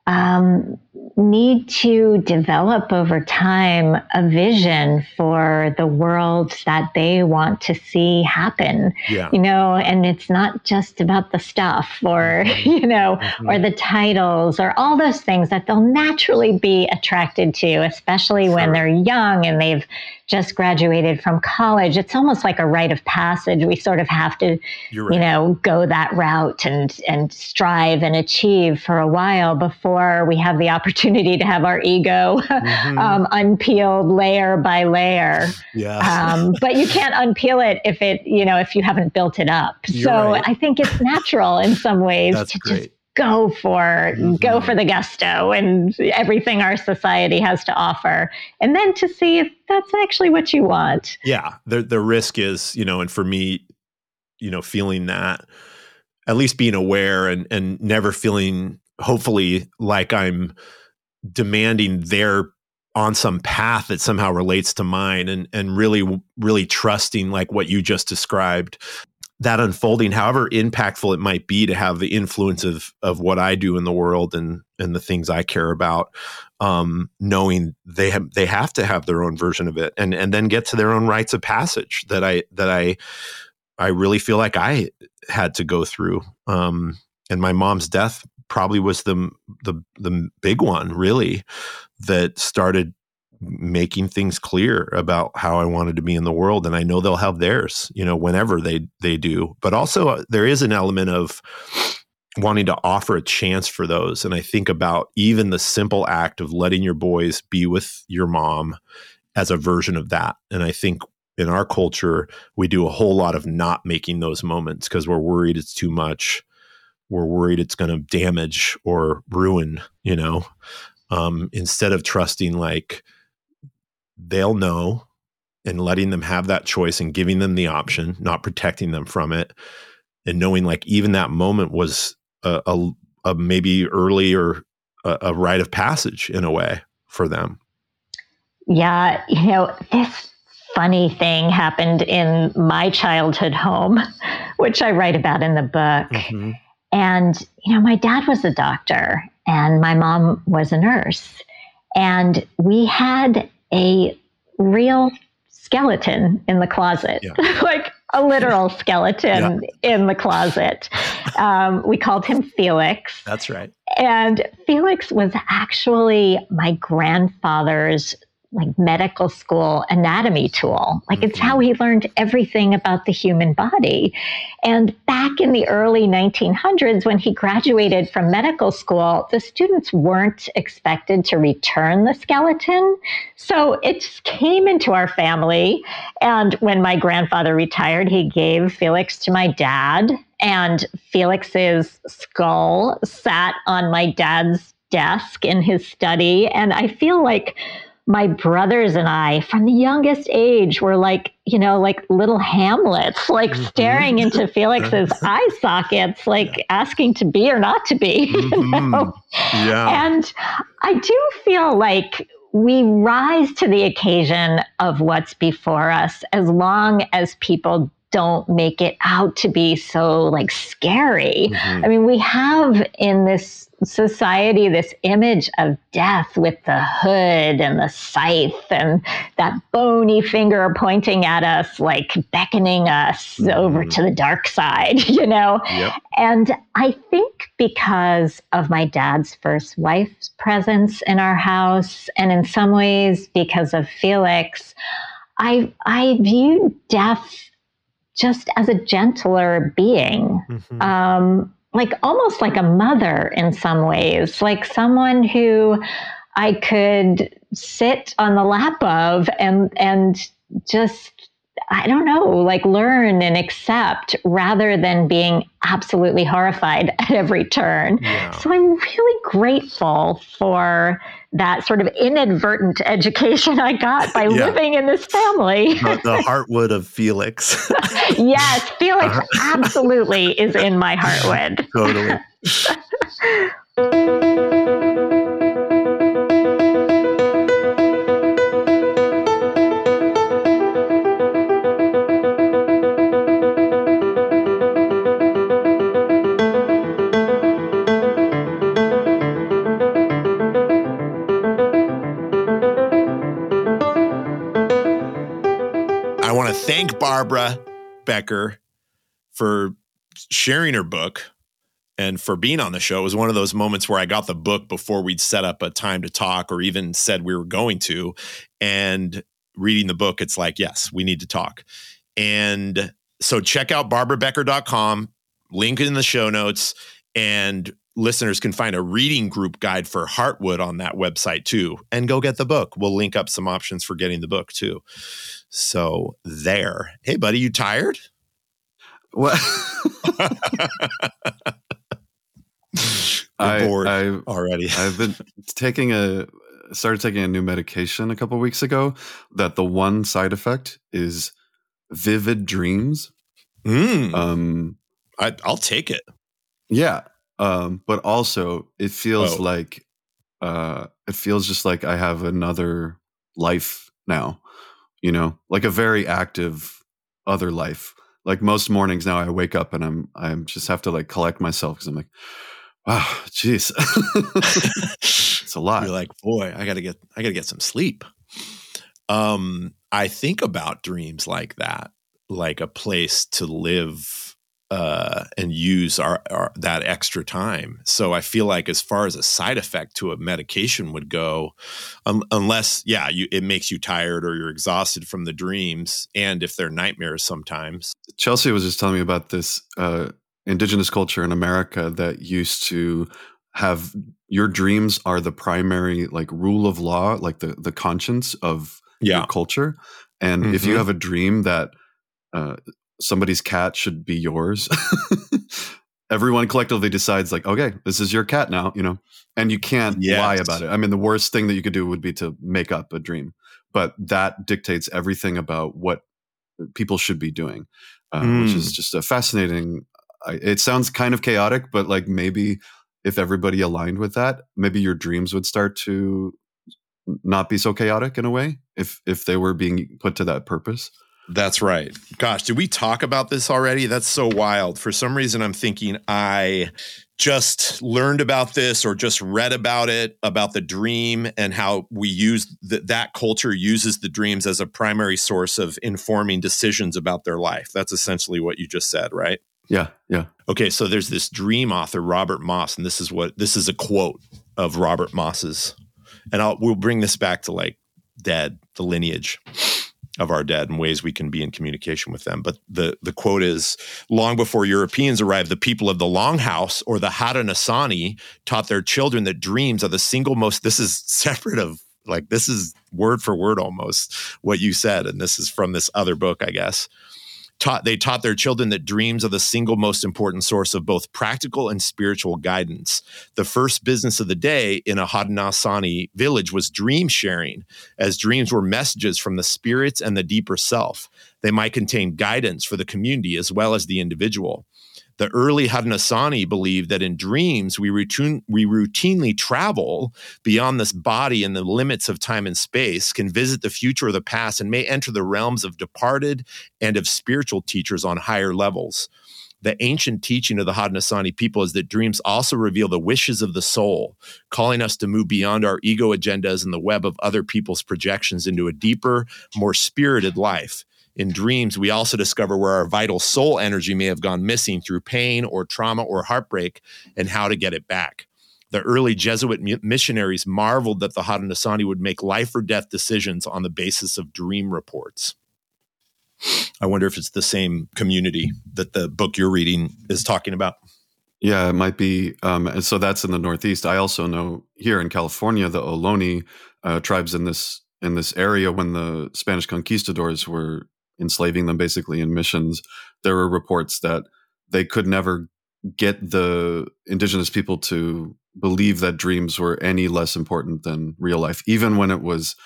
Speaker 2: um, need to develop over time a vision for the world that they want to see happen.
Speaker 1: Yeah.
Speaker 2: You know, and it's not just about the stuff or, mm-hmm. you know, mm-hmm. or the titles or all those things that they'll naturally be attracted to, especially sure. when they're young and they've just graduated from college. It's almost like a rite of passage. We sort of have to, right. you know, go that route and and strive and achieve for a while before we have the opportunity to have our ego mm-hmm. um, unpeeled layer by layer.
Speaker 1: Yeah.
Speaker 2: Um, but you can't unpeel it if it, you know, if you haven't built it up. You're so right. I think it's natural in some ways
Speaker 1: That's to great. just
Speaker 2: go for mm-hmm. go for the gusto and everything our society has to offer. And then to see if that's actually what you want.
Speaker 1: Yeah the the risk is you know and for me you know feeling that at least being aware and and never feeling hopefully like i'm demanding their on some path that somehow relates to mine and and really really trusting like what you just described that unfolding, however impactful it might be to have the influence of of what I do in the world and and the things I care about, um, knowing they have they have to have their own version of it and and then get to their own rites of passage that I that I I really feel like I had to go through. Um, and my mom's death probably was the the the big one, really, that started making things clear about how I wanted to be in the world and I know they'll have theirs you know whenever they they do. But also uh, there is an element of wanting to offer a chance for those. And I think about even the simple act of letting your boys be with your mom as a version of that. And I think in our culture we do a whole lot of not making those moments because we're worried it's too much. We're worried it's going to damage or ruin you know? Um, instead of trusting like they'll know and letting them have that choice and giving them the option, not protecting them from it, and knowing like even that moment was a, a, a maybe early or a, a rite of passage in a way for them.
Speaker 2: Yeah, you know, this funny thing happened in my childhood home, which I write about in the book. Mm-hmm. And, you know, my dad was a doctor and my mom was a nurse. And we had a real skeleton in the closet, yeah. like a literal skeleton yeah. in the closet. Um, we called him Felix.
Speaker 1: That's right.
Speaker 2: And Felix was actually my grandfather's like medical school anatomy tool. Like it's how mm-hmm. he learned everything about the human body. And back in the early 1900s, when he graduated from medical school, the students weren't expected to return the skeleton. So it just came into our family. And when my grandfather retired, he gave Felix to my dad. And Felix's skull sat on my dad's desk in his study. And I feel like my brothers and I, from the youngest age, were like, you know, like little Hamlets, like mm-hmm. staring into Felix's eye sockets, like asking to be or not to be. Mm-hmm. You know? Yeah. And I do feel like we rise to the occasion of what's before us as long as people don't make it out to be so like scary. Mm-hmm. I mean, we have in this society this image of death with the hood and the scythe and that bony finger pointing at us, like beckoning us mm-hmm. over to the dark side, you know? Yep. And I think because of my dad's first wife's presence in our house, and in some ways because of Felix, I, I view death just as a gentler being. Mm-hmm. Um, like almost like a mother in some ways, like someone who I could sit on the lap of and and just I don't know, like learn and accept rather than being absolutely horrified at every turn. Yeah. So I'm really grateful for that sort of inadvertent education I got by yeah. living in this family.
Speaker 1: the, the heartwood of Felix.
Speaker 2: yes, Felix uh-huh. absolutely is in my heartwood.
Speaker 1: totally. Barbara Becker for sharing her book and for being on the show. It was one of those moments where I got the book before we'd set up a time to talk or even said we were going to. And reading the book, it's like, yes, we need to talk. And so check out barbarabecker.com, link in the show notes, and listeners can find a reading group guide for Heartwood on that website too. And go get the book. We'll link up some options for getting the book too. So there. Hey, buddy, you tired?
Speaker 3: What?
Speaker 1: I, bored
Speaker 3: I,
Speaker 1: already.
Speaker 3: I've been taking a started taking a new medication a couple weeks ago. That the one side effect is vivid dreams.
Speaker 1: Mm,
Speaker 3: Um,
Speaker 1: I, I'll take it.
Speaker 3: yeah, um, but also it feels
Speaker 1: Oh.
Speaker 3: like uh, it feels just like I have another life now. You know, like a very active other life. Like most mornings now, I wake up and I'm I'm just have to like collect myself because I'm like, wow, jeez, it's a lot.
Speaker 1: You're like, boy, I gotta get I gotta get some sleep. Um, I think about dreams like that, like a place to live uh, and use our, our that extra time. So I feel like as far as a side effect to a medication would go, um, unless yeah, you it makes you tired or you're exhausted from the dreams, and if they're nightmares sometimes.
Speaker 3: Chelsea was just telling me about this uh, indigenous culture in America that used to have your dreams are the primary like rule of law, like the the conscience of
Speaker 1: Yeah,
Speaker 3: your culture. And if you
Speaker 1: Mhm.
Speaker 3: have a dream that uh, somebody's cat should be yours, everyone collectively decides like, okay, this is your cat now, you know, and you can't lie about it. I mean, the worst thing that you could do would be to make up a dream, but that dictates everything about what people should be doing, uh, which
Speaker 1: Mm.
Speaker 3: is just a fascinating. I, it sounds kind of chaotic, but like maybe if everybody aligned with that, maybe your dreams would start to not be so chaotic in a way if if they were being put to that purpose.
Speaker 1: That's right. Gosh, did we talk about this already? That's so wild. For some reason, I'm thinking I just learned about this or just read about it about the dream and how we use th- that culture uses the dreams as a primary source of informing decisions about their life. That's essentially what you just said, right?
Speaker 3: Yeah, yeah.
Speaker 1: Okay, so there's this dream author, Robert Moss, and this is what this is a quote of Robert Moss's, and I'll we'll bring this back to like dead, the lineage of our dead, and ways we can be in communication with them. But the the quote is: Long before Europeans arrived, the people of the Longhouse or the Haudenosaunee taught their children that dreams are the single most. This is separate of like this is word for word almost what you said, and this is from this other book, I guess taught they taught their children that dreams are the single most important source of both practical and spiritual guidance. The first business of the day in a Haudenosaunee village was dream sharing, as dreams were messages from the spirits and the deeper self. They might contain guidance for the community as well as the individual. The early Haudenosaunee believed that in dreams we, routine, we routinely travel beyond this body and the limits of time and space, can visit the future or the past, and may enter the realms of departed and of spiritual teachers on higher levels. The ancient teaching of the Haudenosaunee people is that dreams also reveal the wishes of the soul, calling us to move beyond our ego agendas and the web of other people's projections into a deeper, more spirited life. In dreams, we also discover where our vital soul energy may have gone missing through pain or trauma or heartbreak and how to get it back. The early Jesuit missionaries marveled that the Haudenosaunee would make life or death decisions on the basis of dream reports. I wonder if it's the same community that the book you're reading is talking about.
Speaker 3: Yeah, it might be. Um, so that's in the Northeast. I also know here in California, the Ohlone uh, tribes in this in this area, when the Spanish conquistadors were enslaving them, basically in missions, there were reports that they could never get the indigenous people to believe that dreams were any less important than real life, even when it was,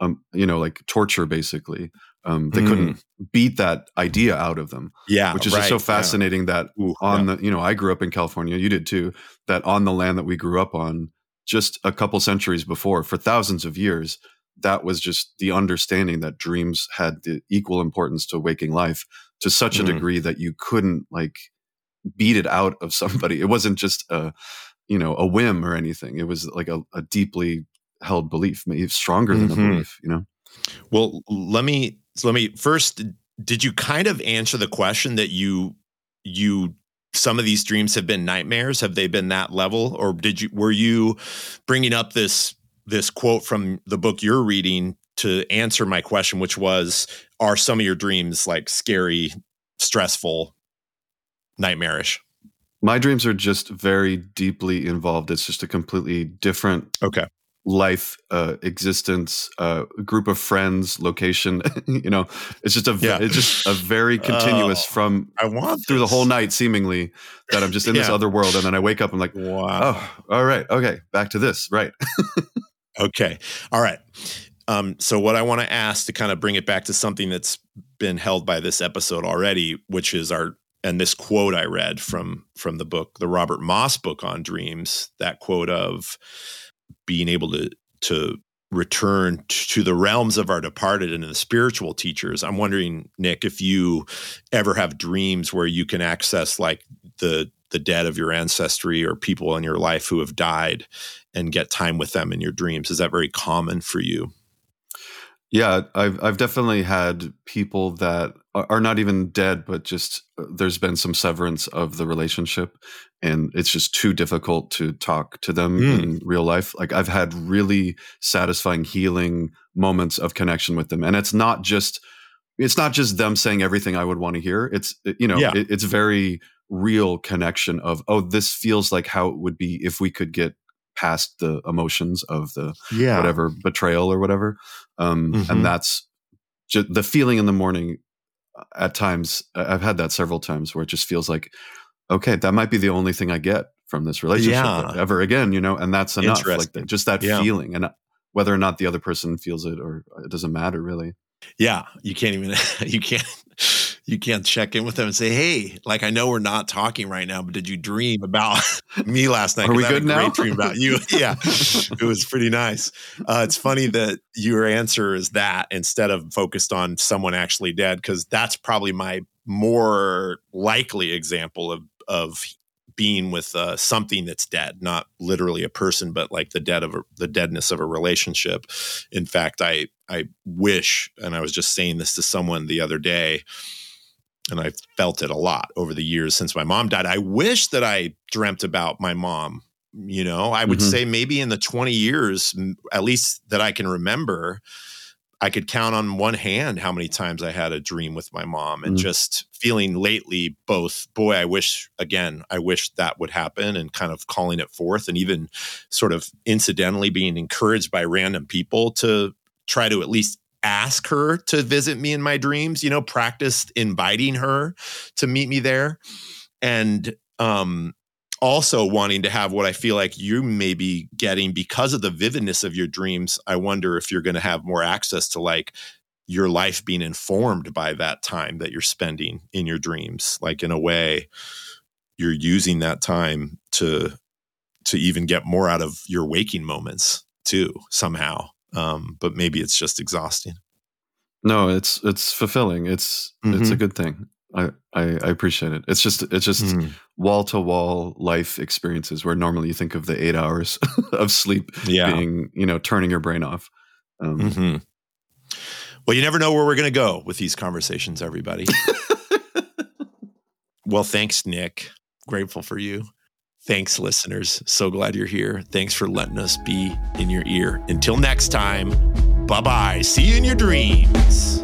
Speaker 3: um, you know, like torture. Basically, um, they
Speaker 1: Mm.
Speaker 3: couldn't beat that idea out of them
Speaker 1: Yeah,
Speaker 3: which is just so fascinating that
Speaker 1: Ooh,
Speaker 3: on
Speaker 1: yeah.
Speaker 3: the you know i grew up in california you did too that on the land that we grew up on just a couple centuries before for thousands of years that was just the understanding that dreams had the equal importance to waking life to such a
Speaker 1: Mhm.
Speaker 3: degree that you couldn't like beat it out of somebody it wasn't just a you know a whim or anything it was like a, a deeply held belief maybe stronger than
Speaker 1: Mhm.
Speaker 3: a belief you know
Speaker 1: Well, let me let me first. Did you kind of answer the question that you you some of these dreams have been nightmares? Have they been that level, or did you were you bringing up this this quote from the book you're reading to answer my question, which was, are some of your dreams like scary, stressful, nightmarish?
Speaker 3: My dreams are just very deeply involved. It's just a completely different
Speaker 1: okay
Speaker 3: life, uh, existence, uh, group of friends, location. you know, it's just a yeah. it's just a very continuous uh, from
Speaker 1: I want
Speaker 3: through this. the whole night, seemingly that I'm just in yeah. this other world, and then I wake up. I'm like, wow. Oh, all right, okay, back to this. Right.
Speaker 1: okay. All right. Um, so what I want to ask to kind of bring it back to something that's been held by this episode already, which is our and this quote I read from from the book, the Robert Moss book on dreams, that quote of being able to to return to the realms of our departed and the spiritual teachers. I'm wondering, Nick, if you ever have dreams where you can access like the the dead of your ancestry or people in your life who have died and get time with them in your dreams. Is that very common for you?
Speaker 3: Yeah, I've I've definitely had people that are not even dead, but just uh, there's been some severance of the relationship, and it's just too difficult to talk to them mm. in real life. Like I've had really satisfying, healing moments of connection with them, and it's not just it's not just them saying everything I would want to hear. It's you know yeah. it, it's very real connection of oh this feels like how it would be if we could get past the emotions of the yeah. whatever betrayal or whatever. Um, mm-hmm. And that's just the feeling in the morning. Uh, at times, I've had that several times where it just feels like, okay, that might be the only thing I get from this relationship yeah. ever again, you know, and that's enough. Like the, just that yeah. feeling, and whether or not the other person feels it or it doesn't matter really.
Speaker 1: Yeah, you can't even you can't you can't check in with them and say, "Hey, like I know we're not talking right now, but did you dream about me last night?
Speaker 3: Are we good now?
Speaker 1: dream about you. yeah, it was pretty nice. Uh, it's funny that your answer is that instead of focused on someone actually dead, because that's probably my more likely example of of being with uh, something that's dead, not literally a person, but like the dead of a, the deadness of a relationship. In fact, I I wish, and I was just saying this to someone the other day, and I felt it a lot over the years since my mom died. I wish that I dreamt about my mom. You know, I would mm-hmm. say maybe in the 20 years, at least that I can remember, I could count on one hand how many times I had a dream with my mom and mm-hmm. just feeling lately both, boy, I wish, again, I wish that would happen and kind of calling it forth and even sort of incidentally being encouraged by random people to try to at least ask her to visit me in my dreams, you know, practiced inviting her to meet me there. And um, also wanting to have what I feel like you may be getting because of the vividness of your dreams. I wonder if you're going to have more access to like your life being informed by that time that you're spending in your dreams. Like in a way, you're using that time to to even get more out of your waking moments too somehow um, but maybe it's just exhausting.
Speaker 3: No, it's it's fulfilling. It's mm-hmm. it's a mm-hmm. good thing. I, I, I appreciate it. It's just it's just wall to wall life experiences where normally you think of the eight hours of sleep yeah. being you know turning your brain off. Um,
Speaker 1: mm-hmm. Well, you never know where we're going to go with these conversations, everybody. well, thanks, Nick. Grateful for you. Thanks, listeners. So glad you're here. Thanks for letting us be in your ear. Until next time, bye bye. See you in your dreams.